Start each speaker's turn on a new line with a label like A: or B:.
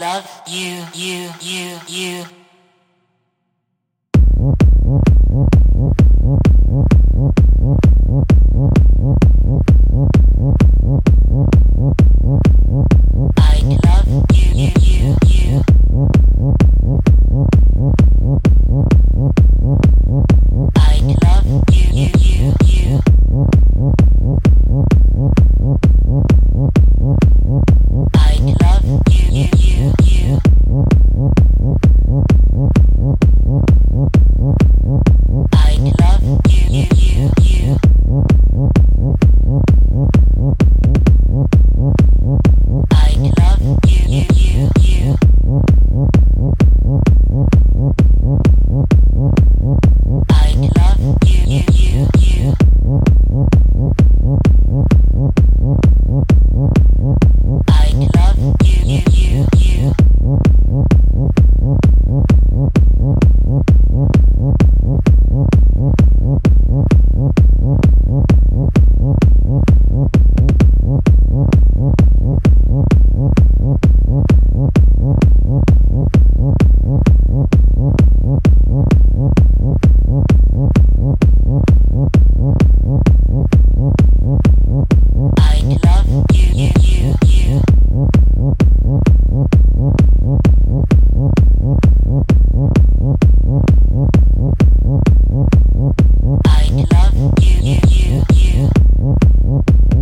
A: love, love you, you, you, you.